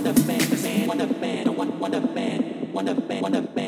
Wonder man, wonder man, what a man, what a man.